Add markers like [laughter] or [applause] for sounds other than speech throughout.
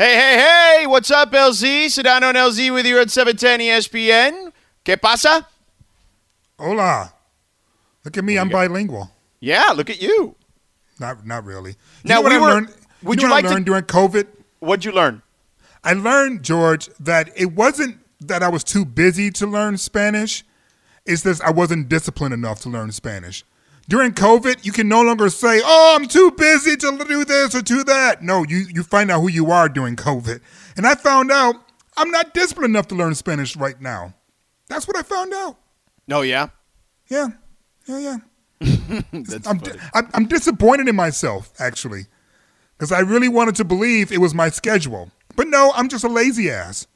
Hey, hey, hey! What's up, LZ? Sedano and LZ with you at 710 ESPN. ¿Qué pasa? Hola. Look at me, I'm bilingual. Yeah, look at you. Not not really. You Now, what we I were- learned? would you, you know what like I to- learned during COVID? What'd you learn? I learned, George, that it wasn't that I was too busy to learn Spanish. It's just I wasn't disciplined enough to learn Spanish. During COVID, you can no longer say, "Oh, I'm too busy to do this or do that." No, you you find out who you are during COVID, and I found out I'm not disciplined enough to learn Spanish right now. That's what I found out. No, yeah? Yeah, yeah, yeah. [laughs] That's I'm, funny. I'm, I'm disappointed in myself, actually, because I really wanted to believe it was my schedule. But no, I'm just a lazy ass.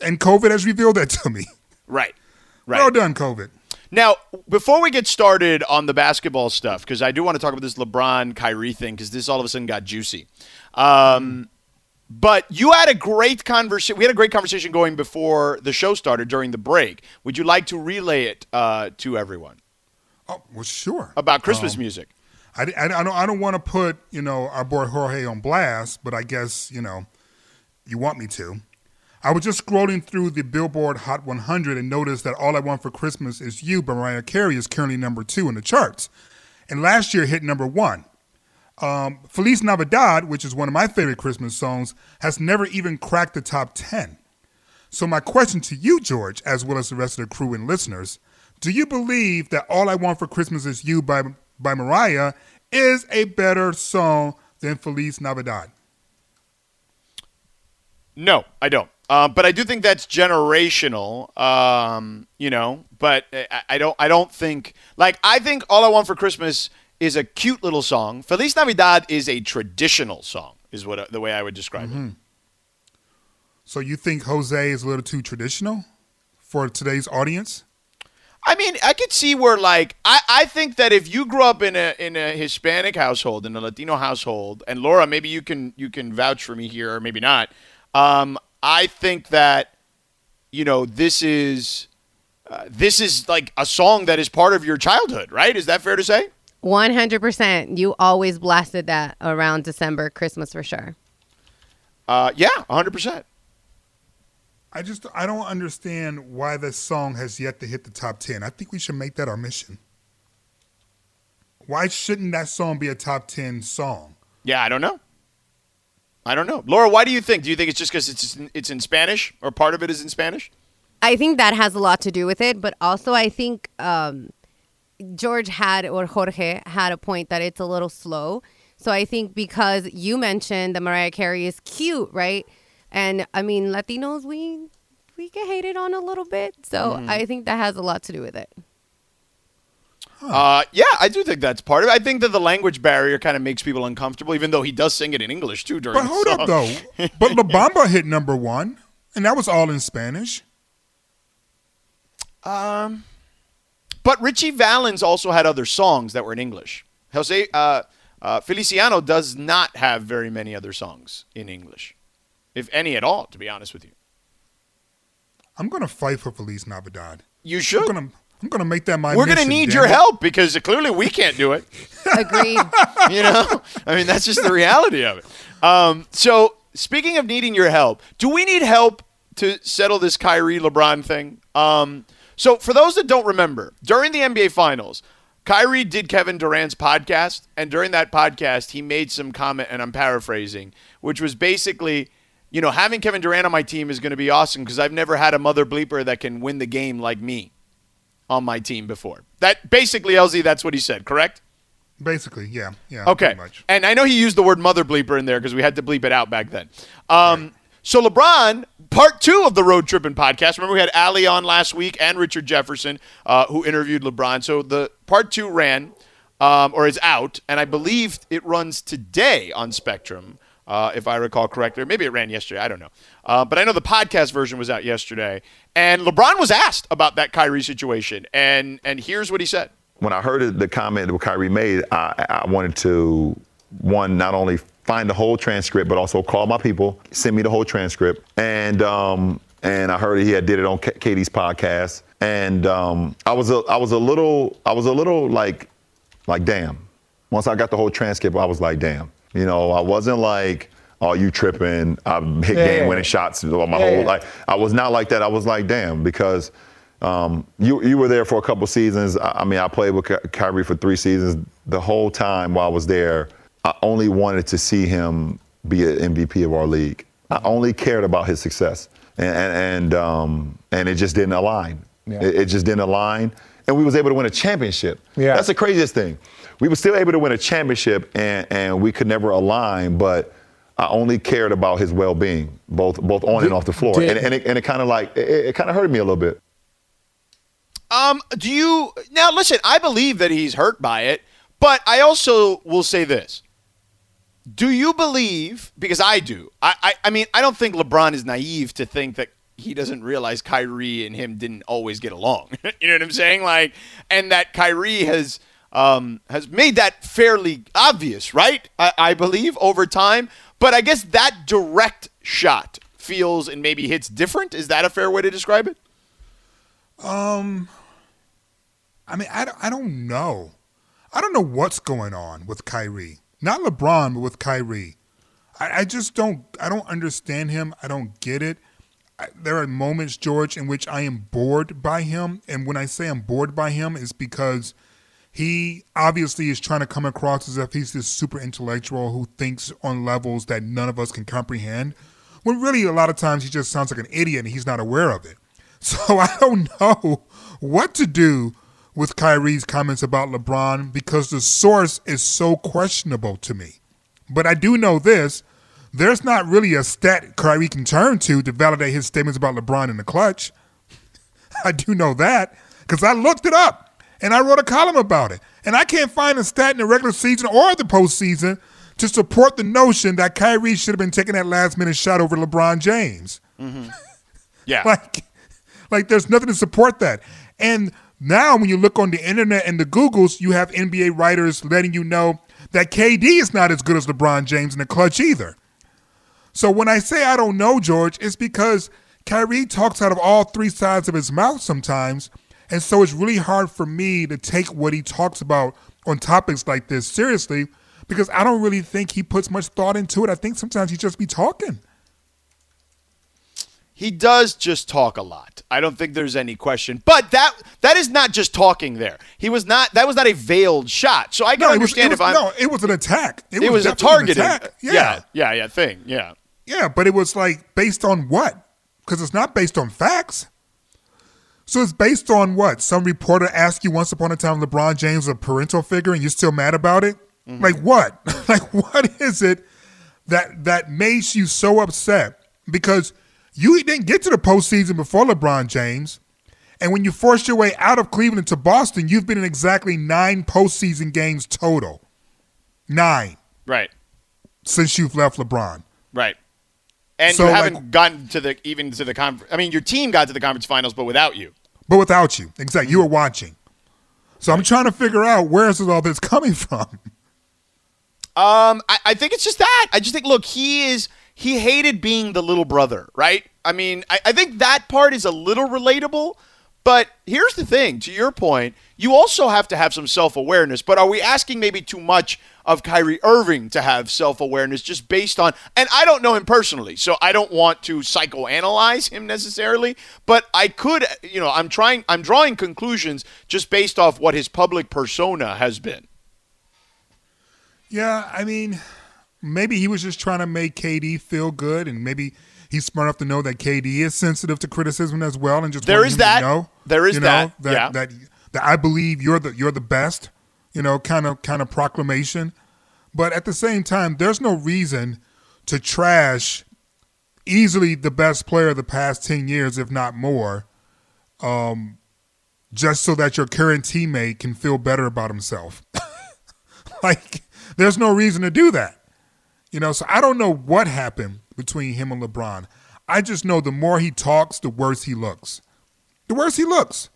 And COVID has revealed that to me. Right. Right. Well done, COVID. Now, before we get started on the basketball stuff, because I do want to talk about this LeBron Kyrie thing, because this all of a sudden got juicy. Um, but you had a great conversation. We had a great conversation going before the show started during the break. Would you like to relay it uh, to everyone Oh, well, sure. about Christmas Um, music? I, I, I don't, I don't want to put, you know, our boy Jorge on blast, but I guess, you know, you want me to. I was just scrolling through the Billboard Hot 100 and noticed that All I Want for Christmas Is You by Mariah Carey is currently number two in the charts. And last year hit number one. Um, Feliz Navidad, which is one of my favorite Christmas songs, has never even cracked the top 10. So, my question to you, George, as well as the rest of the crew and listeners, do you believe that All I Want for Christmas Is You by, by Mariah is a better song than Feliz Navidad? No, I don't. Uh, but I do think that's generational. Um, you know, but I, I don't. I don't think like I think all I want for Christmas is a cute little song. Feliz Navidad is a traditional song. Is what the way I would describe it. So, you think Jose is a little too traditional for today's audience? I mean, I could see where like I, I think that if you grew up in a in a Hispanic household, in a Latino household, and Laura, maybe you can you can vouch for me here, or maybe not. Um, I think that you know this is uh, this is like a song that is part of your childhood, right? Is that fair to say? 100%. You always blasted that around December, Christmas for sure. Uh, yeah, hundred percent. I just I don't understand why this song has yet to hit the top 10. I think we should make that our mission. Why shouldn't that song be a top 10 song? Yeah, I don't know. I don't know, Laura. Why do you think? Do you think it's just because it's it's in Spanish, or part of it is in Spanish? I think that has a lot to do with it, but also I think um, George had or Jorge had a point that it's a little slow. So I think because you mentioned that Mariah Carey is cute, right? And I mean Latinos we we get hated on a little bit. So I think that has a lot to do with it. Uh, yeah, I do think that's part of it. I think that the language barrier kind of makes people uncomfortable, even though he does sing it in English too during But hold up though. [laughs] but La Bamba hit number 1 and that was all in Spanish. Um, But Ritchie Valens also had other songs that were in English. Jose uh, uh, Feliciano does not have very many other songs in English, if any at all, to be honest with you. I'm going to fight for Feliz Navidad. You should. I'm to I'm going to make that my We're going to need your it. help because clearly we can't do it. Agreed. [laughs] [laughs] you know i mean that's just the reality of it um, so speaking of needing your help do we need help to settle this kyrie lebron thing um, so for those that don't remember during the nba finals kyrie did kevin durant's podcast and during that podcast he made some comment and i'm paraphrasing which was basically you know having kevin durant on my team is going to be awesome because i've never had a mother bleeper that can win the game like me on my team before that basically lz that's what he said correct Basically, yeah. Yeah. Okay. much. And I know he used the word mother bleeper in there because we had to bleep it out back then. Um, So LeBron, part two of the Road Tripping podcast. Remember we had Ali on last week and Richard Jefferson uh, who interviewed LeBron. So the part two ran um, or is out, and I believe it runs today on Spectrum. Uh, if I recall correctly. Or maybe it ran yesterday. I don't know. Uh, but I know the podcast version was out yesterday. And LeBron was asked about that Kyrie situation. And, and here's what he said. When I heard the comment that Kyrie made, I, I wanted to, one, not only find the whole transcript, but also call my people, send me the whole transcript. And, um, and I heard he had did it on K- KD's podcast. And um, I was a, I was a little, I was a little like, like, damn. Once I got the whole transcript, I was like, damn. You know, I wasn't like, oh, you tripping. I hit Yeah, game yeah. winning shots my Yeah, whole life. I was not like that. I was like, damn, because um, you you were there for a couple seasons. I, I mean, I played with Ky- Kyrie for three seasons. The whole time while I was there, I only wanted to see him be an MVP of our league. I only cared about his success, and and and, um, and it just didn't align. It, it just didn't align, and we was able to win a championship. Yeah. That's the craziest thing. We were still able to win a championship, and, and we could never align, but I only cared about his well-being, both both on and off the floor, did- and, and it, and it kind of like it, it kind of hurt me a little bit. Um, do you now listen? I believe that he's hurt by it, but I also will say this: Do you believe? Because I do. I, I, I mean, I don't think LeBron is naive to think that he doesn't realize Kyrie and him didn't always get along. [laughs] you know what I'm saying? Like, and that Kyrie has um, has made that fairly obvious, right? I, I believe over time. But I guess that direct shot feels and maybe hits different. Is that a fair way to describe it? Um, I mean, I don't, I don't know. I don't know what's going on with Kyrie. Not LeBron, but with Kyrie. I, I just don't. I don't understand him. I don't get it. There are moments, George, in which I am bored by him, and when I say I'm bored by him, it's because he obviously is trying to come across as if he's this super intellectual who thinks on levels that none of us can comprehend. When really, a lot of times he just sounds like an idiot and he's not aware of it. [laughs] So I don't know what to do with Kyrie's comments about LeBron because the source is so questionable to me. But I do know this there's not really a stat Kyrie can turn to to validate his statements about LeBron in the clutch. [laughs] I do know that because I looked it up and I wrote a column about it. And I can't find a stat in the regular season or the postseason to support the notion that Kyrie should have been taking that last minute shot over LeBron James. Mm-hmm. [laughs] Yeah. Like, like there's nothing to support that. And now when you look on the internet and the Googles, you have NBA writers letting you know that KD is not as good as LeBron James in the clutch either. So when I say I don't know, George, it's because Kyrie talks out of all three sides of his mouth sometimes. And so it's really hard for me to take what he talks about on topics like this seriously because I don't really think he puts much thought into it. I think sometimes he just be talking. he does just talk a lot. I don't think there's any question. But that that is not just talking there. He was not that was not a veiled shot. So I can No, it was, understand was, if I'm no, it was an attack. it was, a targeted. attack. yeah, yeah, yeah, thing. Yeah. Yeah, but it was like based on what? Because it's not based on facts. So it's based on what? Some reporter asked you once upon a time LeBron James a parental figure and you're still mad about it? Mm-hmm. Like what? [laughs] like what is it that that makes you so upset? Because you didn't get to the postseason before LeBron James. And when you forced your way out of Cleveland to Boston, you've been in exactly nine postseason games total. Nine Right. since you've left LeBron. Right. And So, you haven't gotten to the even to the conference. I mean, your team got to the conference finals, but without you. but without you. Exactly. You were watching. So I'm trying to figure out where is all this [laughs] coming from. Um, I, I think it's just that. I just think, look, he is he hated being the little brother, right? I mean, I, I think that part is a little relatable. But here's the thing: to your point, you also have to have some self awareness. But are we asking maybe too much of Kyrie Irving to have self awareness just based on? And I don't know him personally, so I don't want to psychoanalyze him necessarily. But I could, you know, I'm trying, I'm drawing conclusions just based off what his public persona has been. Yeah, I mean, maybe he was just trying to make KD feel good, and maybe he's smart enough to know that KD is sensitive to criticism as well, and just There is that. know, There is you know, that, that yeah. that that I believe you're the you're the best, you know, kind of kind of proclamation. But at the same time, there's no reason to trash easily the best player of the past ten years, if not more, um, just so that your current teammate can feel better about himself. [laughs] like, there's no reason to do that. You know, so I don't know what happened between him and LeBron. I just know the more he talks, the worse he looks. The worse he looks.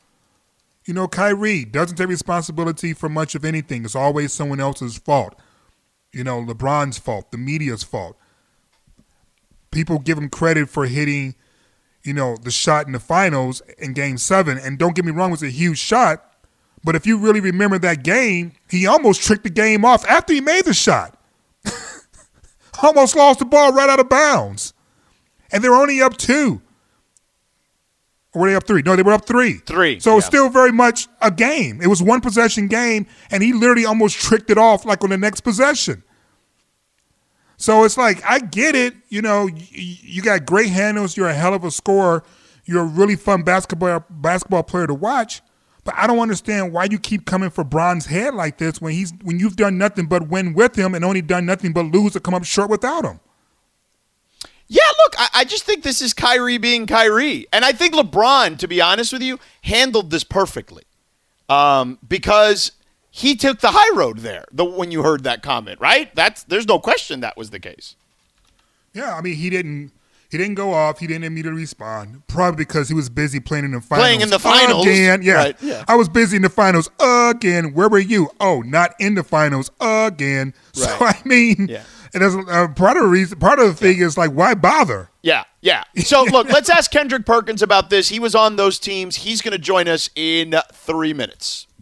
You know, Kyrie doesn't take responsibility for much of anything. It's always someone else's fault. You know, LeBron's fault, the media's fault. People give him credit for hitting, you know, the shot in the finals in game seven. And don't get me wrong, it was a huge shot. But if you really remember that game, he almost tricked the game off after he made the shot. Almost lost the ball right out of bounds. And they're only up two. Or were they up three? No, they were up three. Three, So it's still very much a game. It was one possession game, and he literally almost tricked it off like on the next possession. So it's like I get it. You know, you, you got great handles. You're a hell of a scorer. You're a really fun basketball basketball player to watch. But I don't understand why you keep coming for Bron's head like this when he's when you've done nothing but win with him and only done nothing but lose or come up short without him. Yeah, look, I, I just think this is Kyrie being Kyrie. And I think LeBron, to be honest with you, handled this perfectly. Um, because he took the high road there the, when you heard that comment, right? That's There's no question that was the case. Yeah, I mean he didn't he didn't go off. He didn't immediately respond. Probably because he was busy playing in the finals. Playing in the finals. again. Yeah, Right, yeah. I was busy in the finals again. Where were you? Oh, not in the finals again. [laughs] So I mean, Yeah. and that's uh, part of the reason. Part of the thing is like, why bother? Yeah, yeah. So [laughs] look, let's ask Kendrick Perkins about this. He was on those teams. He's going to join us in three minutes.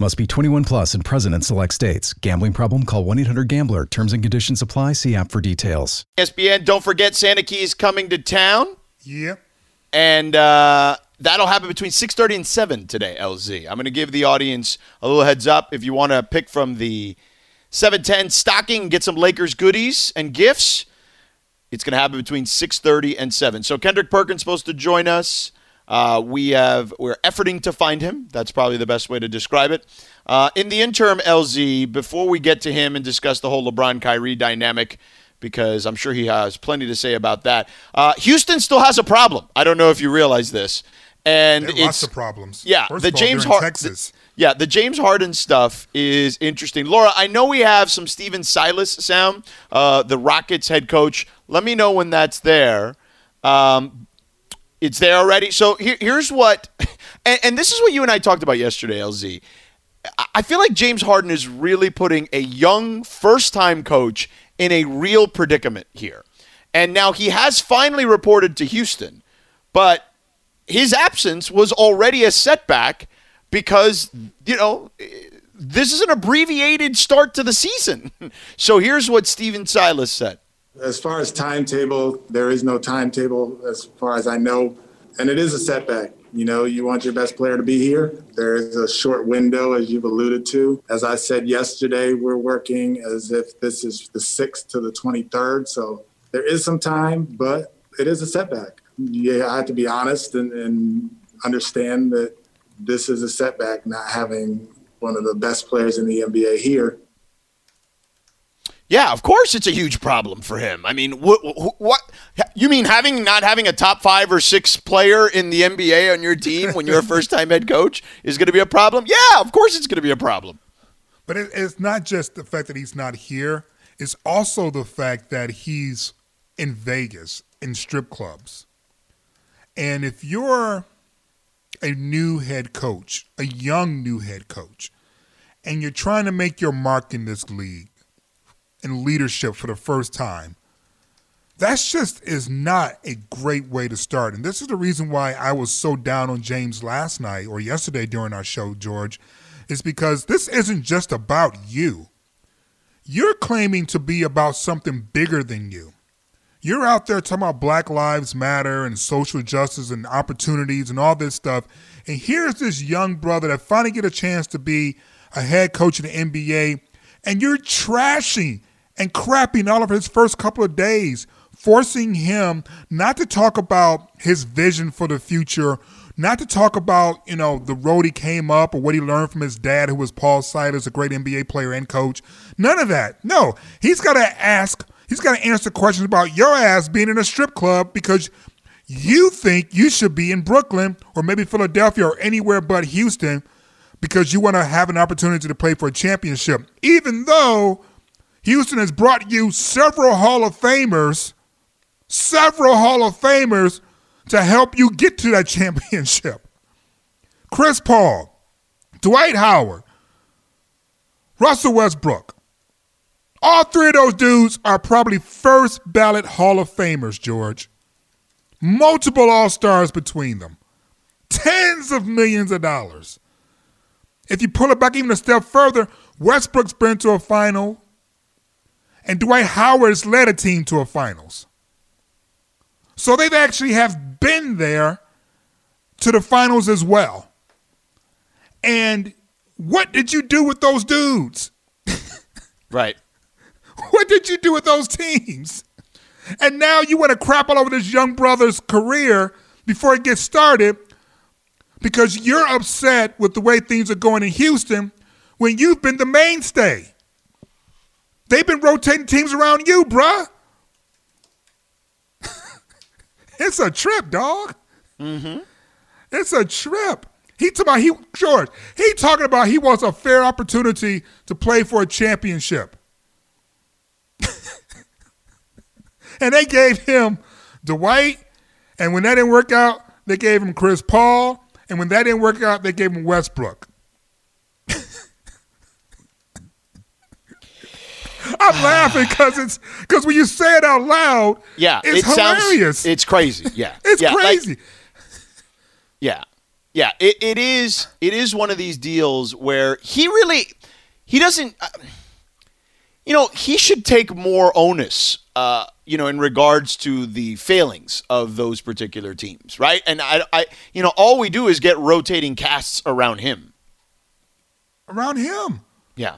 Must be 21 plus and present in select states. Gambling problem? Call 1 800 Gambler. Terms and conditions apply. See app for details. ESPN, don't forget Santa Key is coming to town. Yeah. and uh, that'll happen between 6.30 and 7 today lz i'm going to give the audience a little heads up if you want to pick from the 710 stocking get some lakers goodies and gifts it's going to happen between 6.30 and 7 so kendrick perkins supposed to join us uh, we have we're efforting to find him that's probably the best way to describe it uh, in the interim lz before we get to him and discuss the whole lebron kyrie dynamic because I'm sure he has plenty to say about that. Uh, Houston still has a problem. I don't know if you realize this, and it's lots of problems. Yeah, First the all, James Harden. Texas. Yeah, the James Harden stuff is interesting. Laura, I know we have some Stephen Silas sound, uh, the Rockets head coach. Let me know when that's there. Um, it's there already. So here, here's what, [laughs] and, and this is what you and I talked about yesterday, LZ. I- feel like James Harden is really putting a young first time coach in a real predicament here. And now he has finally reported to Houston, but his absence was already a setback because, you know, this is an abbreviated start to the season. [laughs] So here's what Stephen Silas said. As far as timetable, there is no timetable as far as I know, and it is a setback. You know, you want your best player to be here. There is a short window, as you've alluded to. As I said yesterday, we're working as if this is the 6th to the 23rd. So there is some time, but it is a setback. Yeah, I have to be honest and, and understand that this is a setback not having one of the best players in the NBA here. Yeah, of course it's a huge problem for him. I mean, what, what you mean having not having a top 5 or 6 player in the NBA on your team when you're a [laughs] first-time head coach is going to be a problem? Yeah, of course it's going to be a problem. But it, it's not just the fact that he's not here. It's also the fact that he's in Vegas in strip clubs. And if you're a new head coach, a young new head coach, and you're trying to make your mark in this league in leadership for the first time, That just is not a great way to start. And this is the reason why I was so down on James last night or yesterday during our show, George, is because this isn't just about you. You're claiming to be about something bigger than you. You're out there talking about Black Lives Matter and social justice and opportunities and all this stuff. And here's this young brother that finally get a chance to be a head coach in the NBA, and you're trashing and crapping all of his first couple of days forcing him not to talk about his vision for the future, not to talk about, you know, the road he came up or what he learned from his dad, who was Paul Silas, a great NBA player and coach. None of that. No, he's got to ask, he's got to answer questions about your ass being in a strip club because you think you should be in Brooklyn or maybe Philadelphia or anywhere but Houston because you want to have an opportunity to play for a championship, even though Houston has brought you several Hall of Famers, several Hall of Famers to help you get to that [laughs] championship. Chris Paul, Dwight Howard, Russell Westbrook. All three of those dudes are probably first ballot Hall of Famers, George. Multiple All Stars between them. Tens of millions of dollars. If you pull it back even a step further, Westbrook's been to a final, and Dwight Howard's led a team to a finals. So they've actually have been there to the finals as well. And what did you do with those dudes? [laughs] Right. What did you do with those teams? And now you want to crap all over this young brother's career before it gets started because you're upset with the way things are going in Houston when you've been the mainstay. They've been rotating teams around you, bruh. [laughs] it's a trip, dog. Mm-hmm. It's a trip. He talking about he George. He talking about he wants a fair opportunity to play for a championship. [laughs] and they gave him Dwight, and when that didn't work out, they gave him Chris Paul, and when that didn't work out, they gave him Westbrook. I'm [laughs] laughing because it's because when you say it out loud, Yeah, it's it hilarious. sounds. It's crazy. Yeah, [laughs] It's Yeah, like- crazy. Yeah. Yeah, it, it is it is one of these deals where he really he doesn't uh, you know, he should take more onus uh, you know, in regards to the failings of those particular teams, right? And I I you know, all we do is get rotating casts around him. around him. Yeah.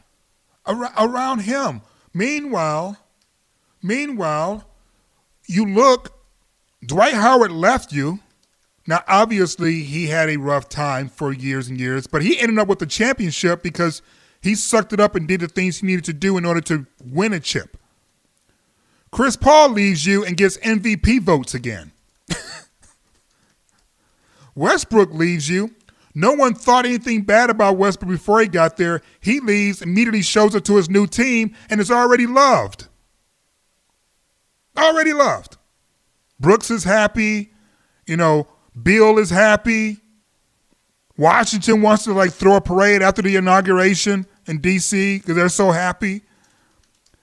Ar- around him. Meanwhile, meanwhile, you look. Dwight Howard left you. Now, obviously, he had a rough time for years and years, but he ended up with the championship because he sucked it up and did the things he needed to do in order to win a chip. Chris Paul leaves you and gets MVP votes again. [laughs] Westbrook leaves you. No one thought anything bad about Westbrook before he got there. He leaves, immediately shows up to his new team, and is already loved. Already loved. Brooks is happy. You know, Beal is happy. Washington wants to like throw a parade after the inauguration in D.C. because they're so happy.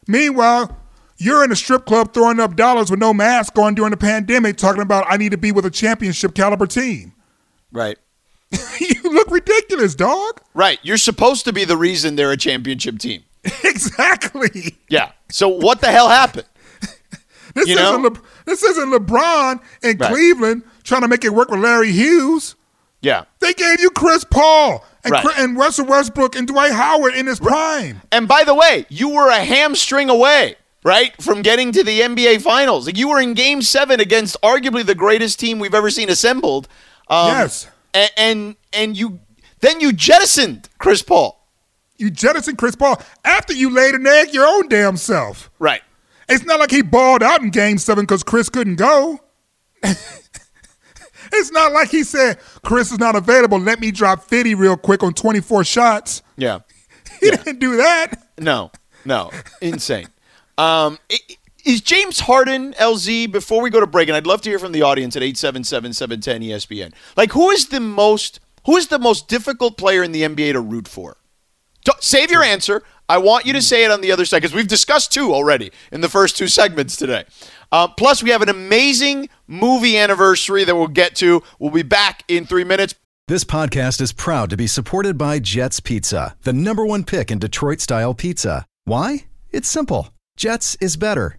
Meanwhile, you're in a strip club throwing up dollars with no mask on during the pandemic, talking about I need to be with a championship caliber team. Right. [laughs] you look ridiculous, dog. Right. You're supposed to be the reason they're a championship team. [laughs] exactly. Yeah. So what the hell happened? [laughs] This You isn't? Le- this isn't LeBron in Right. Cleveland trying to make it work with Larry Hughes. Yeah. They gave you Chris Paul and, Right. Chri- and Russell Westbrook and Dwight Howard in his prime. And by the way, you were a hamstring away, right, from getting to the NBA Finals. Like you were in Game Seven against arguably the greatest team we've ever seen assembled. Um, Yes. And, and and you then you jettisoned Chris Paul. You jettisoned Chris Paul after you laid an egg your own damn self. Right. It's not like he balled out in game seven because Chris couldn't go. [laughs] it's not like he said, Chris is not available. Let me drop 50 real quick on 24 shots. Yeah. [laughs] He didn't do that. No. No. Insane. Um, i- is James Harden LZ before we go to break? And I'd love to hear from the audience at 877-710 ESPN. Like, who is the most who is the most difficult player in the NBA to root for? Don't- Save your answer. I want you to say it on the other side because we've discussed two already in the first two segments today. Uh, plus, we have an amazing movie anniversary that we'll get to. We'll be back in three minutes. This podcast is proud to be supported by Jets Pizza, the number one pick in Detroit style pizza. Why? It's simple. Jets is better.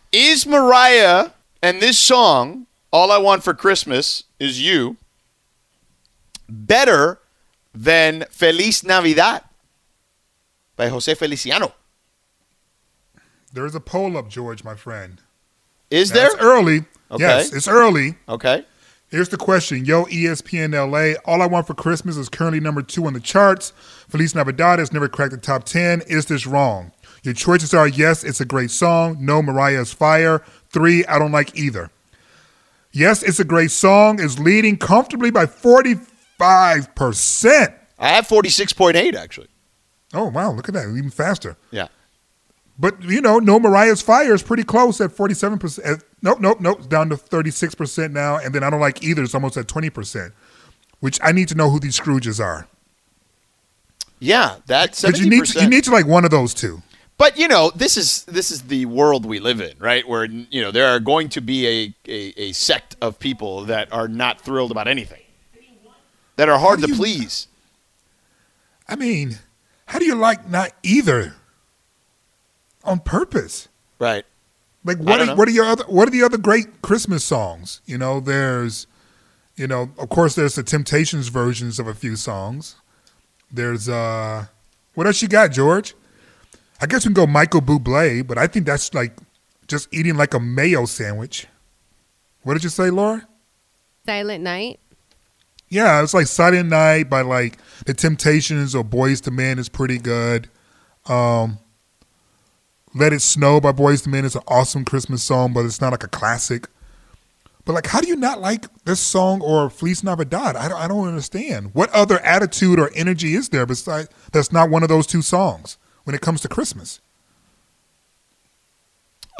Is Mariah and this song, All I Want for Christmas Is You, better than Feliz Navidad by Jose Feliciano? There's a poll up, George, my friend. Is Now, there? It's early. Okay. Yes, it's early. Okay. Here's the question. Yo, ESPN LA, All I Want for Christmas is currently number two on the charts. Feliz Navidad has never cracked the top 10. Is this wrong? Your choices are yes, it's a great song. No, Mariah is fire. Three, I don't like either. Yes, it's a great song is leading comfortably by 45%. I have 46.8, actually. Oh, wow. Look at that. Even faster. Yeah. But, you know, No Mariah's Fire is pretty close at 47%. Uh, Nope, nope, nope. It's down to 36% now. And then I don't like either. It's almost at 20%, which I need to know who these Scrooges are. Yeah, that's 70%. Because you need, to, you need to like one of those two. But you know, this is this is the world we live in, right? Where you know there are going to be a, a, a sect of people that are not thrilled about anything, that are hard to you- please. I mean, how do you like not either on purpose? Right. Like what are, what are your other what are the other great Christmas songs? You know, there's you know, of course there's the Temptations versions of a few songs. There's uh what else you got, George? I guess we can go Michael Bublé, but I think that's like just eating like a mayo sandwich. What did you say, Laura? Silent Night. Yeah, it's like Silent Night by like the Temptations or Boyz II Men is pretty good. Um, Let It Snow by Boyz II Men is an awesome Christmas song, but it's not like a classic. But like, how do you not like this song or Feliz Navidad? I don't, I don't understand. What other attitude or energy is there besides that's not one of those two songs when it comes to Christmas?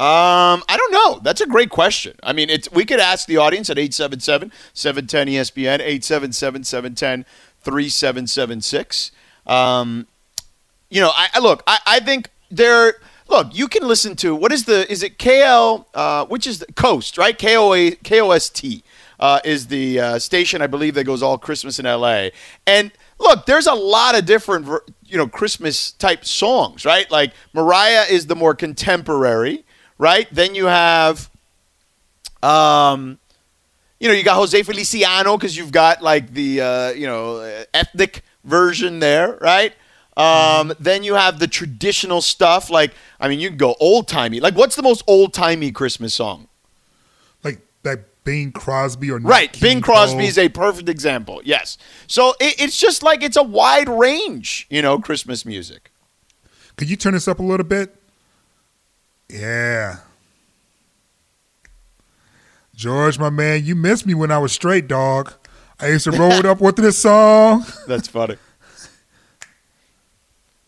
Um, I don't know. That's a great question. I mean, it's we could ask the audience at 877-710 ESPN 877-710-3776. Um, you know, I, I look, I, I think there look, you can listen to what is the is it KL uh, which is the Coast, right? K O A K O S T uh, is the uh, station I believe that goes all Christmas in LA. And look, there's a lot of different ver- you know Christmas type songs, right? Like Mariah is the more contemporary, right? Then you have um you know, you got Jose Feliciano because you've got like the uh, you know ethnic version there, right? Um, Then you have the traditional stuff. Like, I mean, you can go old timey. Like, what's the most old timey Christmas song? Like that Bing Crosby or Right, Bing Crosby is a perfect example. Yes. So it, it's just like it's a wide range, you know, Christmas music. Could you turn this up a little bit? Yeah. George, my man, you missed me when I was straight, dog. I used to [laughs] roll it up with this song. That's funny.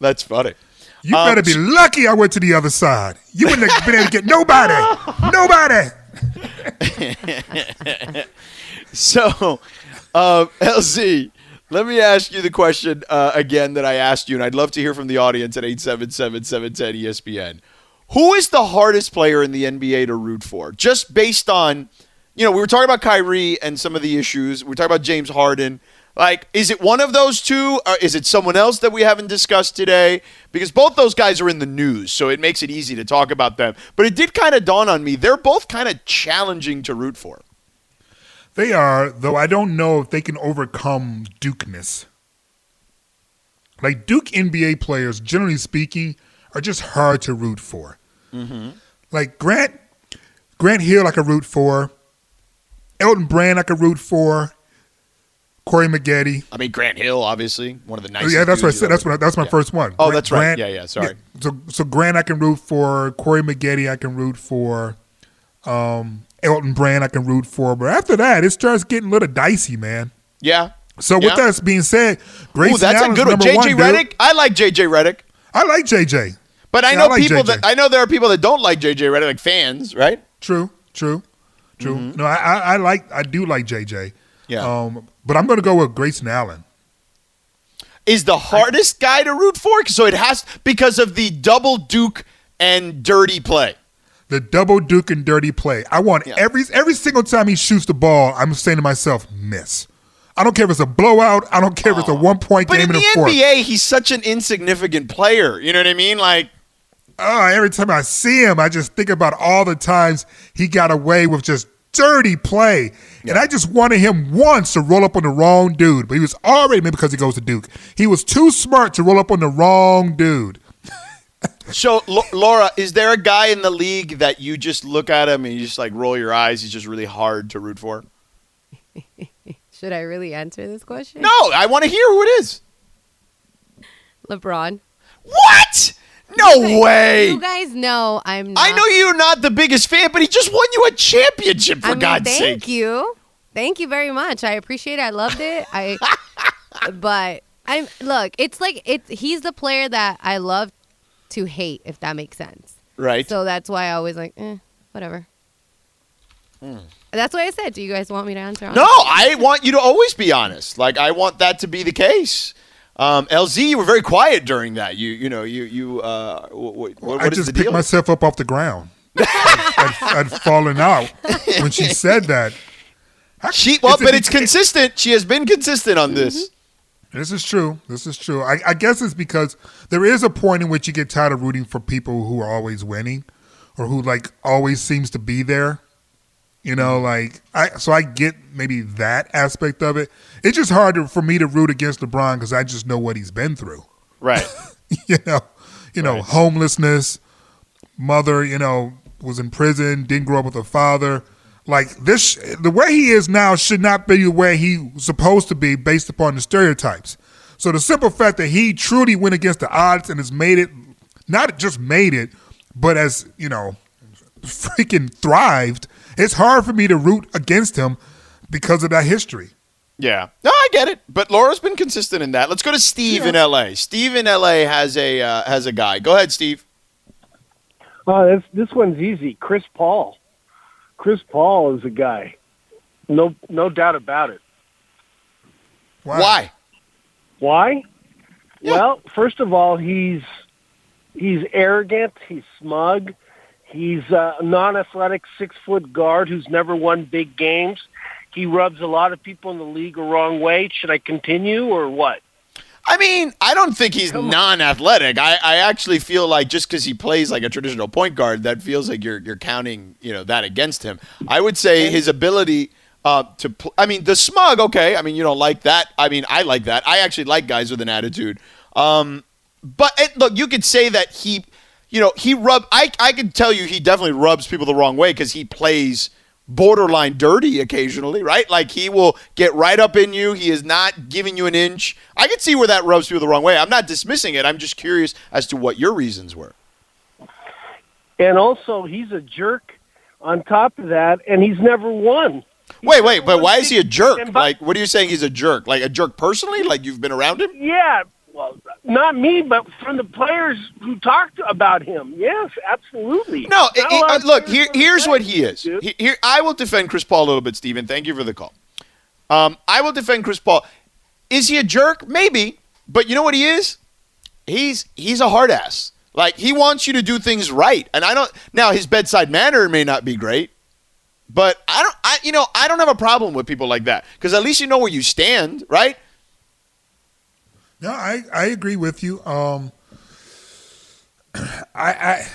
That's funny. You Um, better be lucky I went to the other side. You wouldn't have been able to get nobody. [laughs] Nobody. [laughs] So, uh, LZ, let me ask you the question uh, again that I asked you, and I'd love to hear from the audience at 877-710 ESPN. Who is the hardest player in the NBA to root for? Just based on, you know, we were talking about Kyrie and some of the issues. We were talking about James Harden. Like, is it one of those two? Or is it someone else that we haven't discussed today? Because both those guys are in the news, so it makes it easy to talk about them. But it did kind of dawn on me. They're both kind of challenging to root for. They are, though I don't know if they can overcome Dukeness. Like Duke NBA players, generally speaking, are just hard to root for. Mm-hmm. Like Grant, Grant Hill, I could root for. Elton Brand, I could root for. Corey Maggette. I mean, Grant Hill, obviously, one of the nicest. yeah, that's what I said. That's what. That's my Yeah. first one. Oh, Grant- that's right. Grant- Yeah, yeah, sorry. So, so Grant, I can root for. Corey Maggette, I can root for. Um, Elton Brand, I can root for. But after that, it starts getting a little dicey, man. Yeah. So Yeah. with that being said, Ooh, Grayson that's a good one. JJ. Redick. I like JJ Redick, I like JJ. but I Yeah, know I like people JJ. that I know there are people that don't like JJ Redick, like fans, right? True, true, true. No, I, I, I like, I do like JJ. Yeah. Um, but I'm going to go with Grayson Allen. Is the hardest guy to root for? So it has because of the double Duke and dirty play. The double duke and dirty play. I want Yeah. every every single time he shoots the ball, I'm saying to myself, miss. I don't care if it's a blowout. I don't care if it's a one point But game in in the the. NBA, he's such an insignificant player. You know what I mean? Like, oh, every time I see him, I just think about all the times he got away with just dirty play. And I just wanted him once to roll up on the wrong dude. But he was already, maybe because he goes to Duke, he was too smart to roll up on the wrong dude. [laughs] so L- Laura, is there a guy in the league that you just look at him and you just like roll your eyes? He's just really hard to root for. [laughs] Should I really answer this question? No, I want to hear who it is. LeBron. What? No way. You guys know I'm not. I know you're not the biggest fan, but he just won you a championship for I mean, God's thank sake. Thank you. Thank you very much. I appreciate it. I loved it. I [laughs] but I'm look, it's like it's he's the player that I love to hate, if that makes sense. Right. So that's why I always like, eh, whatever. Hmm. That's what I said. Do you guys want me to answer? No, I want you to always be honest. Like I want that to be the case. Um, LZ, you were very quiet during that. You, you know, you, you. Uh, what, what, I what is just picked deal? myself up off the ground. [laughs] I'd, I'd fallen out when she [laughs] said that. How- She, well, but it's consistent. She has been consistent on this. This is true. This is true. I, I guess it's because there is a point in which you get tired of rooting for people who are always winning, or who like always seems to be there. You know, like I. So I get maybe that aspect of it. It's just hard to, for me to root against LeBron because I just know what he's been through. Right. [laughs] you know, you know, homelessness, mother, you know, was in prison, didn't grow up with a father. Like this, the way he is now should not be the way he was supposed to be based upon the stereotypes. So the simple fact that he truly went against the odds and has made it, not just made it, but as you know, freaking thrived. It's hard for me to root against him because of that history. Yeah. No, I get it. But Laura's been consistent in that. Let's go to Steve in L.A. Steve in L.A. has a uh, has a guy. Go ahead, Steve. Uh, this this one's easy. Chris Paul. Chris Paul is a guy. No no doubt about it. Why? Why? Why? Well, first of all, he's he's arrogant. He's smug. He's a non-athletic six-foot guard who's never won big games. He rubs a lot of people in the league a wrong way. Should I continue or what? I mean, I don't think he's non-athletic. I, I actually feel like just because he plays like a traditional point guard, that feels like you're you're counting you know that against him. I would say his ability uh, to. Pl- I mean, the smug. Okay, I mean you don't like that. I mean I like that. I actually like guys with an attitude. Um, but and look, you could say that he, you know, he rub. I I can tell you he definitely rubs people the wrong way because he plays borderline dirty occasionally, right? Like he will get right up in you. He is not giving you an inch. I can see where that rubs people the wrong way. I'm not dismissing it. I'm just curious as to what your reasons were. And also, he's a jerk. On top of that, and he's never won. Wait, wait, but why is he a jerk? By- Like, what are you saying? He's a jerk? Like a jerk personally? Like you've been around him? Yeah, well, not me, but from the players who talked about him. Yes, absolutely. No, it- it- uh, look. Here, here's what he is. dude. Here, I will defend Chris Paul a little bit, Stephen. Thank you for the call. Um, I will defend Chris Paul. Is he a jerk? Maybe, but you know what he is? He's he's a hard ass. Like he wants you to do things right, and I don't. Now his bedside manner may not be great, but I don't. I you know I don't have a problem with people like that because at least you know where you stand, right? No, I, I agree with you. Um, I, I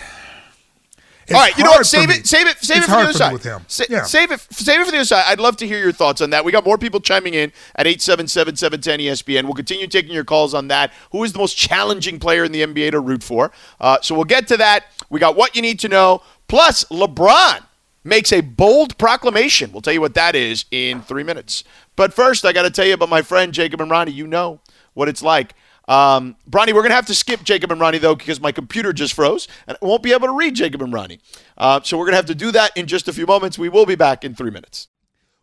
All right, you know what? Save it. Save it. Save It's it for the other side. with him. Sa- Yeah. Save it. Save it for the other side. I'd love to hear your thoughts on that. We got more people chiming in at 877-710 ESPN. We'll continue taking your calls on that. Who is the most challenging player in the NBA to root for? Uh, so we'll get to that. We got what you need to know. Plus, LeBron makes a bold proclamation. We'll tell you what that is in three minutes. But first, I got to tell you about my friend Jacob and Ronnie. You know what it's like. Um, Bronny, we're going to have to skip Jacob and Ronnie, though, because my computer just froze and I won't be able to read Jacob and Ronnie. Uh, so we're going to have to do that in just a few moments. We will be back in three minutes.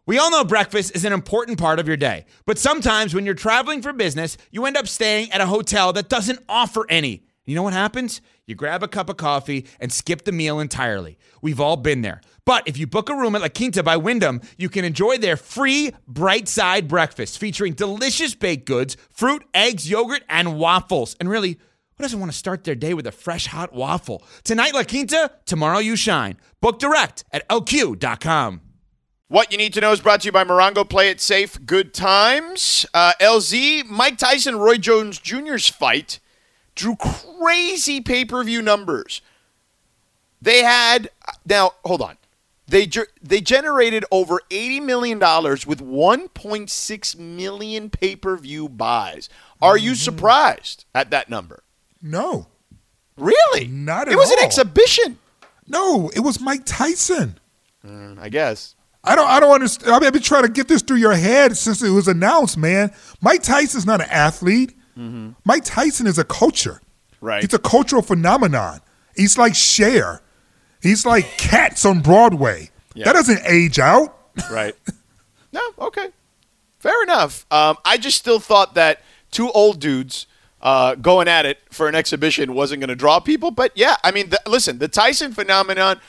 We all know breakfast is an important part of your day, but sometimes when you're traveling for business, you end up staying at a hotel that doesn't offer any. You know what happens? You grab a cup of coffee and skip the meal entirely. We've all been there. But if you book a room at La Quinta by Wyndham, you can enjoy their free bright side breakfast featuring delicious baked goods, fruit, eggs, yogurt, and waffles. And really, Who doesn't want to start their day with a fresh hot waffle? Tonight, La Quinta, tomorrow, you shine. Book direct at lq.com. What you need to know is brought to you by Morongo. Play it safe. Good times. Uh, LZ, Mike Tyson, Roy Jones Jr.'s fight drew crazy pay per view numbers. They had now hold on. They they generated over eighty million dollars with one point six million pay per view buys. Are you mm-hmm. surprised at that number? No, Really? Not at all. It was an exhibition. no, it was Mike Tyson. Mm, I guess. I don't. I don't understand. I mean, I've been trying to get this through your head since it was announced, man. Mike Tyson's not an athlete. Mike Tyson is a culture. Right. It's a cultural phenomenon. He's like Cher. He's like Cats on Broadway. Yeah. That doesn't age out. [laughs] Right. no, okay. Fair enough. Um, I just still thought that two old dudes uh, going at it for an exhibition wasn't going to draw people. But yeah, I mean, the, listen, the Tyson phenomenon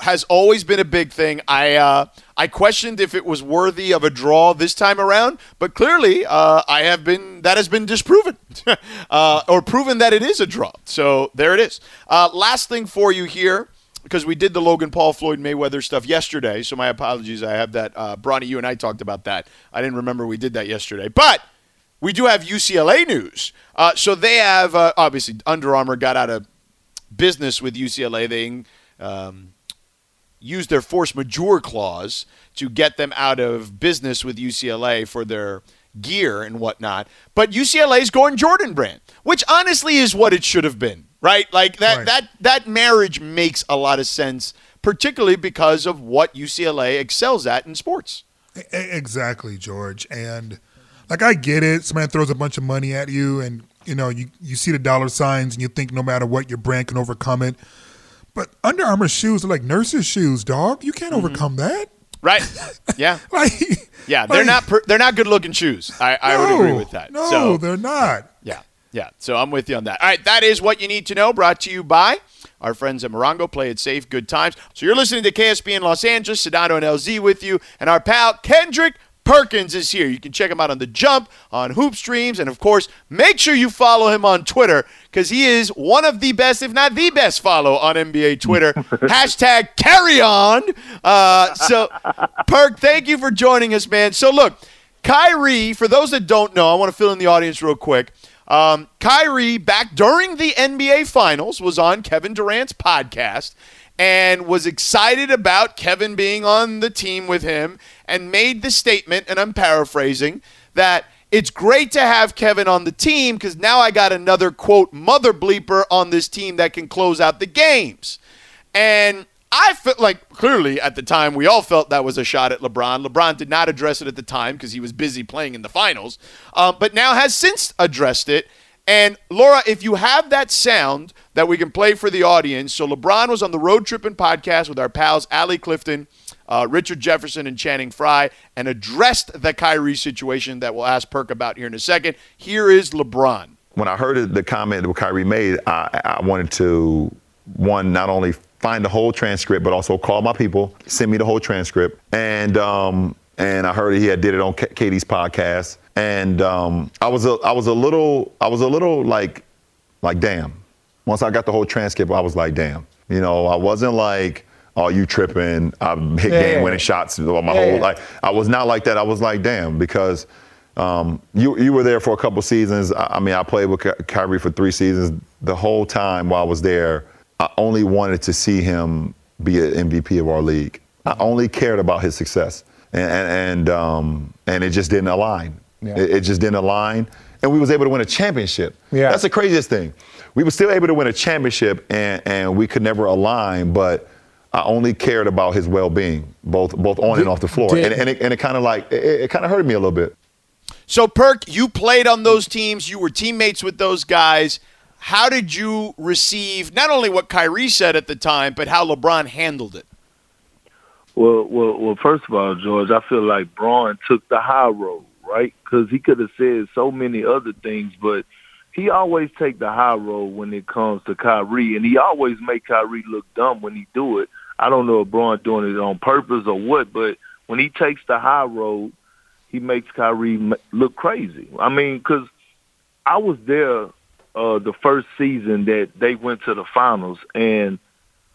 has always been a big thing. I uh, I questioned if it was worthy of a draw this time around, but clearly uh, I have been that has been disproven [laughs] uh, or proven that it is a draw. So there it is. Uh, last thing for you here because we did the Logan Paul Floyd Mayweather stuff yesterday. So my apologies. I have that. Uh, Bronny, you and I talked about that. I didn't remember we did that yesterday, but we do have UCLA news. Uh, so they have uh, obviously Under Armour got out of business with UCLA. They um, used their force majeure clause to get them out of business with UCLA for their gear and whatnot. But UCLA is going Jordan brand, which honestly is what it should have been, right? Like that Right. that that marriage makes a lot of sense, particularly because of what UCLA excels at in sports. Exactly, George. And like I get it. Somebody throws a bunch of money at you, and you know you you see the dollar signs, and you think no matter what, your brand can overcome it. But Under Armour shoes are like nurses' shoes, dog. You can't mm-hmm. overcome that. Right? Yeah. [laughs] Like, Yeah, they're like, not per, they're not good looking shoes. I, I would agree with that. No, so, they're not. Yeah, yeah. So I'm with you on that. All right, that is what you need to know. Brought to you by our friends at Morongo. Play it safe, good times. So you're listening to ESPN Los Angeles. Sedano and LZ with you, and our pal Kendrick Perkins is here. You can check him out on the Jump, on Hoop Streams, and of course, make sure you follow him on Twitter because he is one of the best, if not the best, follow on NBA Twitter. [laughs] Hashtag carry on. Uh, so, Perk, thank you for joining us, man. So look. Kyrie, for those that don't know, I want to fill in the audience real quick. Um, Kyrie, back during the NBA Finals, was on Kevin Durant's podcast and was excited about Kevin being on the team with him and made the statement, and I'm paraphrasing, that it's great to have Kevin on the team because now I got another quote mother bleeper on this team that can close out the games. And I felt like clearly at the time we all felt that was a shot at LeBron. LeBron did not address it at the time because he was busy playing in the finals, um, but now has since addressed it. And Laura, if you have that sound that we can play for the audience, so LeBron was on the Road Tripping podcast with our pals Allie Clifton, uh, Richard Jefferson, and Channing Frye, and addressed the Kyrie situation that we'll ask Perk about here in a second. Here is LeBron. when I heard the comment that Kyrie made, I, I wanted to one not only find the whole transcript, but also call my people, send me the whole transcript, and um, and I heard he had did it on K- KD's podcast, and um, I was a I was a little I was a little like like damn. Once I got the whole transcript, I was like damn. You know, I wasn't like. Oh, you tripping? I hit Yeah. game-winning shots my Yeah, whole life. I was not like that. I was like, damn, because um, you you were there for a couple seasons. I, I mean, I played with Ky- Kyrie for three seasons. The whole time while I was there, I only wanted to see him be an MVP of our league. I only cared about his success, and and and, um, and it just didn't align. It, it just didn't align, and we was able to win a championship. Yeah. that's the craziest thing. We were still able to win a championship, and and we could never align, but. I only cared about his well-being, both both on and off the floor, did- and, and it, and it kind of like it, it kind of hurt me a little bit. So, Perk, you played on those teams. You were teammates with those guys. How did you receive not only what Kyrie said at the time, but how LeBron handled it? Well, well, well. First of all, George, I feel like Bron took the high road, right? Because he could have said so many other things, but he always take the high road when it comes to Kyrie, and he always make Kyrie look dumb when he do it. I don't know if Bron doing it on purpose or what, but when he takes the high road, he makes Kyrie look crazy. I mean, because I was there uh, the first season that they went to the finals, and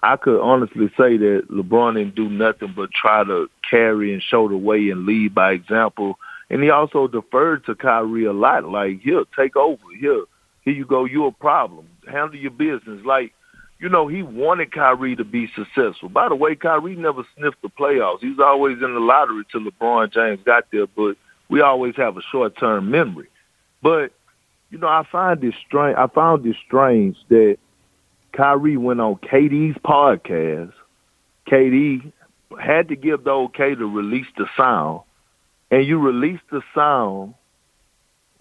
I could honestly say that LeBron didn't do nothing but try to carry and show the way and lead by example. And he also deferred to Kyrie a lot. Like, here, take over. Here, here you go. You're a problem. Handle your business. Like, you know, he wanted Kyrie to be successful. By the way, Kyrie never sniffed the playoffs. He was always in the lottery till LeBron James got there, but we always have a short term memory. But, you know, I find this strange I found this strange that Kyrie went on KD's podcast. KD had to give the okay to release the sound. And you release the sound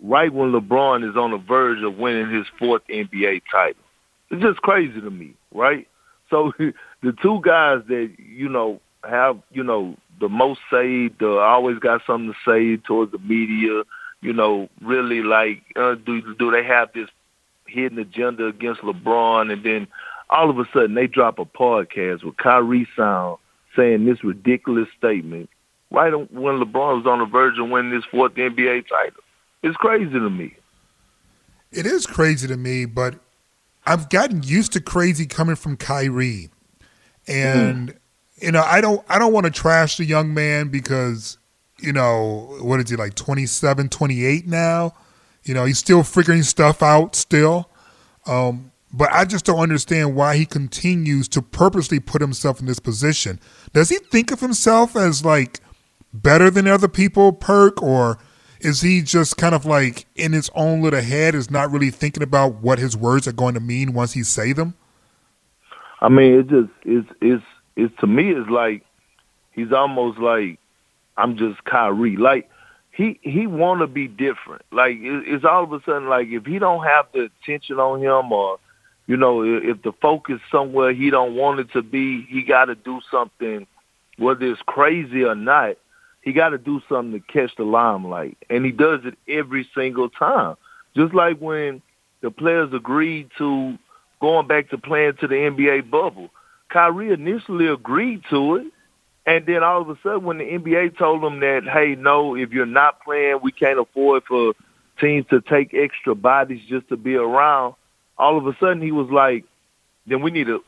right when LeBron is on the verge of winning his fourth NBA title. It's just crazy to me, right? So [laughs] the two guys that you know have you know the most say, the always got something to say towards the media. You know, really like uh, do do they have this hidden agenda against LeBron, and then all of a sudden they drop a podcast with Kyrie Sound saying this ridiculous statement right when LeBron was on the verge of winning his fourth NBA title. It's crazy to me. It is crazy to me, but I've gotten used to crazy coming from Kyrie. And mm. you know, I don't I don't want to trash the young man because you know, what is he like 27, 28 now? You know, he's still figuring stuff out still. Um, but I just don't understand why he continues to purposely put himself in this position. Does he think of himself as like better than other people, Perk, or is he just kind of like in his own little head, is not really thinking about what his words are going to mean once he say them? I mean, it just it's it's it's to me it's like he's almost like I'm just Kyrie. Like he he want to be different. Like it, it's all of a sudden like if he don't have the attention on him or you know if the focus somewhere he don't want it to be, he got to do something whether it's crazy or not he got to do something to catch the limelight, and he does it every single time. Just like when the players agreed to going back to playing to the NBA bubble, Kyrie initially agreed to it, and then all of a sudden, when the NBA told him that, hey, no, if you're not playing, we can't afford for teams to take extra bodies just to be around. All of a sudden, he was like, then we need a,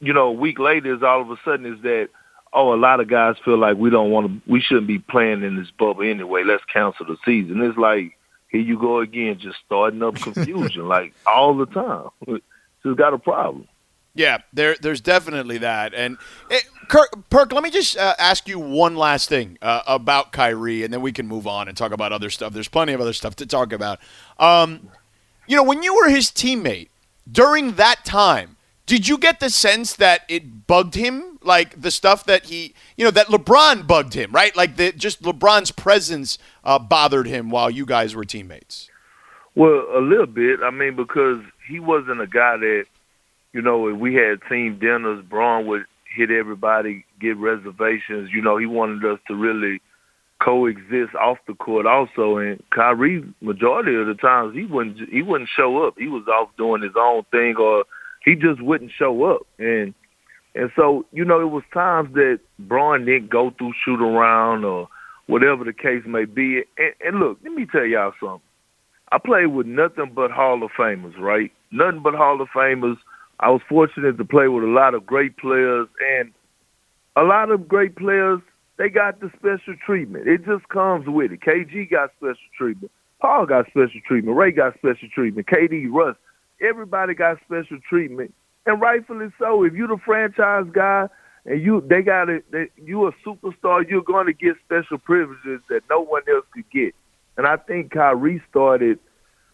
you know, a week later is all of a sudden is that oh, a lot of guys feel like we don't want to, we shouldn't be playing in this bubble anyway. Let's cancel the season. It's like here you go again, just starting up confusion [laughs] like all the time. [laughs] Just got a problem. Yeah, there, there's definitely that. And it, eh, Kirk, Perk, let me just uh, ask you one last thing uh, about Kyrie, and then we can move on and talk about other stuff. There's plenty of other stuff to talk about. Um, you know, when you were his teammate during that time, did you get the sense that it bugged him, like the stuff that he, you know, that LeBron bugged him, right? Like the, just LeBron's presence uh, bothered him while you guys were teammates. Well, a little bit. I mean, because he wasn't a guy that, you know, if we had team dinners, Bron would hit everybody, get reservations. You know, he wanted us to really coexist off the court also. And Kyrie, majority of the times, he wouldn't he wouldn't show up. He was off doing his own thing or he just wouldn't show up. And and so, you know, it was times that Bron didn't go through shoot around or whatever the case may be. And, and look, let me tell y'all something. I played with nothing but Hall of Famers, right? Nothing but Hall of Famers. I was fortunate to play with a lot of great players, and a lot of great players, they got the special treatment. It just comes with it. KG got special treatment. Paul got special treatment. Ray got special treatment. KD, Russ, everybody got special treatment, and rightfully so. If you're the franchise guy and you they got it, you a superstar, you're going to get special privileges that no one else could get. And I think Kyrie started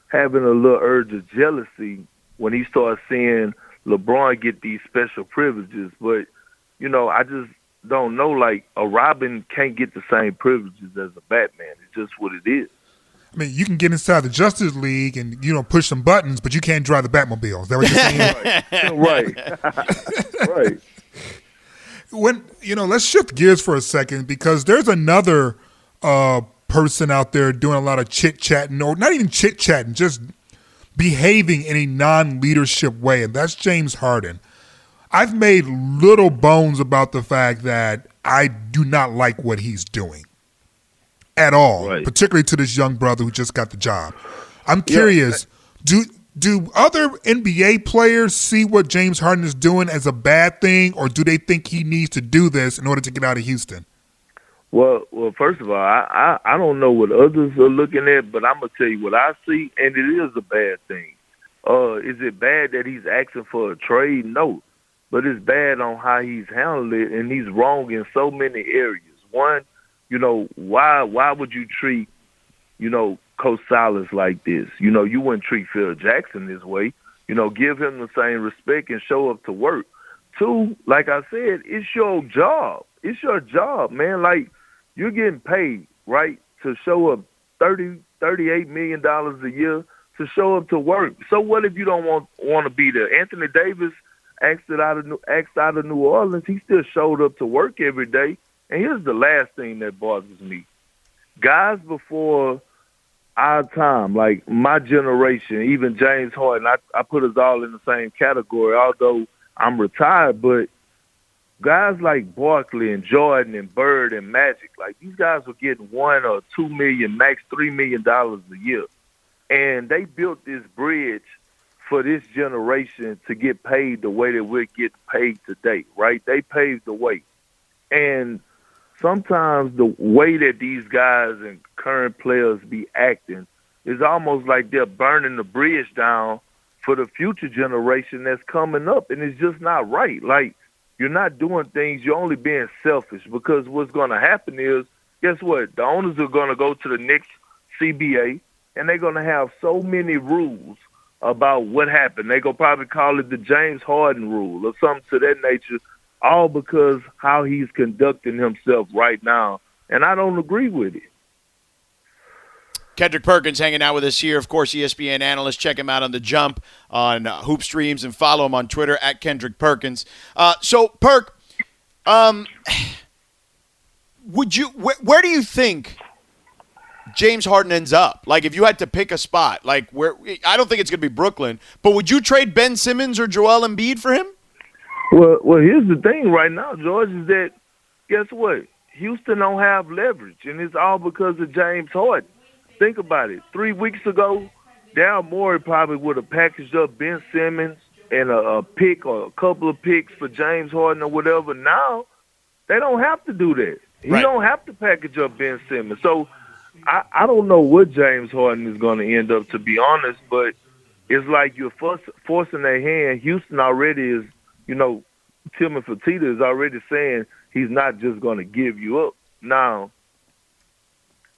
having a little urge of jealousy when he started seeing LeBron get these special privileges. But you know, I just don't know. Like a Robin can't get the same privileges as a Batman. It's just what it is. I mean, you can get inside the Justice League and you know push some buttons, but you can't drive the Batmobile. Is that what you're saying? [laughs] [laughs] right. right. When you know, let's shift gears for a second because there's another uh, person out there doing a lot of chit chatting, or not even chit chatting, just behaving in a non-leadership way, and that's James Harden. I've made little bones about the fact that I do not like what he's doing at all, right. particularly to this young brother who just got the job. I'm curious, yeah. do do other NBA players see what James Harden is doing as a bad thing, or do they think he needs to do this in order to get out of Houston? Well, well, first of all, I, I I don't know what others are looking at, but I'm gonna tell you what I see, and it is a bad thing. Uh, is it bad that he's asking for a trade? No, but it's bad on how he's handled it, and he's wrong in so many areas. One, you know, why why would you treat, you know, Coach Silas like this? You know, you wouldn't treat Phil Jackson this way. You know, give him the same respect and show up to work. Two, like I said, it's your job. It's your job, man. Like you're getting paid, right, to show up thirty, thirty-eight million dollars a year to show up to work. So what if you don't want want to be there? Anthony Davis asked out of New, asked out of New Orleans. He still showed up to work every day. And here's the last thing that bothers me: guys before our time, like my generation, even James Harden, I, I put us all in the same category. Although I'm retired, but guys like Barkley and Jordan and Bird and Magic, like these guys were getting one or two million, max three million dollars a year. And they built this bridge for this generation to get paid the way that we're getting paid today, right? They paved the way. And sometimes the way that these guys and current players be acting is almost like they're burning the bridge down for the future generation that's coming up. And it's just not right. Like, you're not doing things, you're only being selfish because what's going to happen is, guess what? The owners are going to go to the next CBA and they're going to have so many rules about what happened. They're going to probably call it the James Harden rule or something to that nature, all because how he's conducting himself right now. And I don't agree with it. Kendrick Perkins hanging out with us here. Of course, ESPN analyst. Check him out on the jump on uh, Hoop Streams and follow him on Twitter at Kendrick Perkins. Uh, so, Perk, um, would you? Wh- where do you think James Harden ends up? Like, if you had to pick a spot, like where? I don't think it's going to be Brooklyn, but would you trade Ben Simmons or Joel Embiid for him? Well, well, here's the thing right now, George, is that guess what? Houston don't have leverage, and it's all because of James Harden. Think about it. Three weeks ago, Daryl Morey probably would have packaged up Ben Simmons and a, a pick or a couple of picks for James Harden or whatever. Now, they don't have to do that. He Right. don't have to package up Ben Simmons. So I, I don't know what James Harden is going to end up, to be honest, but it's like you're force, forcing their hand. Houston already is, you know, Tillman Fertitta is already saying he's not just going to give you up. Now,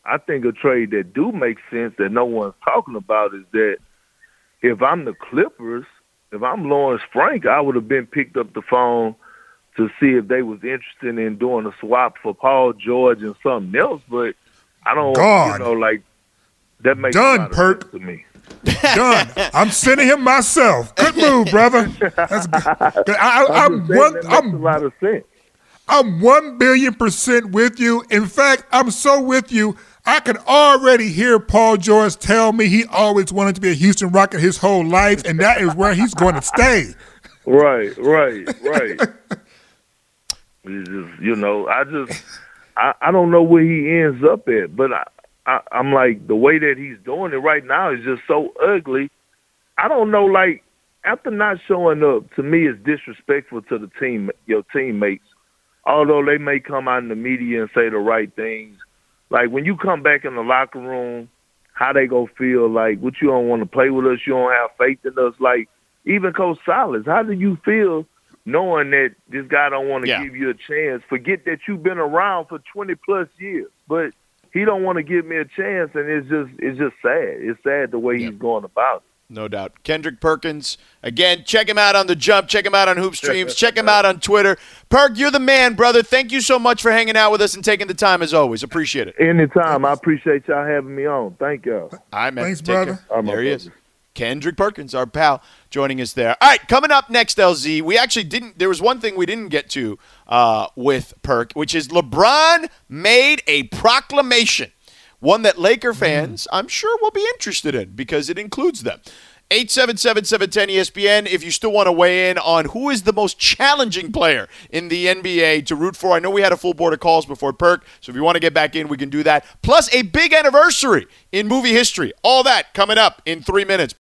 I think a trade that do make sense that no one's talking about is that if I'm the Clippers, if I'm Lawrence Frank, I would have been picked up the phone to see if they was interested in doing a swap for Paul George and something else. But I don't, God. you know, like that makes Done, a lot of Perk. sense to me. [laughs] Done. I'm sending him myself. Good move, brother. That's good. I, I, I'm I'm one. that I'm a lot of sense. I'm one billion percent with you. In fact, I'm so with you. I can already hear Paul George tell me he always wanted to be a Houston Rocket his whole life, and that is where he's going to stay. Right, right, right. [laughs] it's just you know, I just I, I don't know where he ends up at, but I, I I'm like the way that he's doing it right now is just so ugly. I don't know, like after not showing up, to me is disrespectful to the team, your teammates. Although they may come out in the media and say the right things, like when you come back in the locker room, how they go feel like what you don't want to play with us, you don't have faith in us. Like even Coach Silas, how do you feel knowing that this guy don't want to Yeah. give you a chance? Forget that you've been around for twenty plus years, but he don't want to give me a chance, and it's just it's just sad. It's sad the way he's going about it. No doubt. Kendrick Perkins. Again, check him out on the jump. Check him out on Hoop Streams. [laughs] check him out on Twitter. Perk, you're the man, brother. Thank you so much for hanging out with us and taking the time as always. Appreciate it. Anytime, I appreciate y'all having me on. Thank y'all. All right, man. Thanks, Take brother. care. All right, my there he brother. is. Kendrick Perkins, our pal, joining us there. All right, coming up next, LZ. We actually didn't. There was one thing we didn't get to uh, with Perk, which is LeBron made a proclamation, one that Laker fans, I'm sure, will be interested in because it includes them. 877-710-ESPN if you still want to weigh in on who is the most challenging player in the NBA to root for. I know we had a full board of calls before Perk, so if you want to get back in, we can do that. Plus a big anniversary in movie history. All that coming up in three minutes.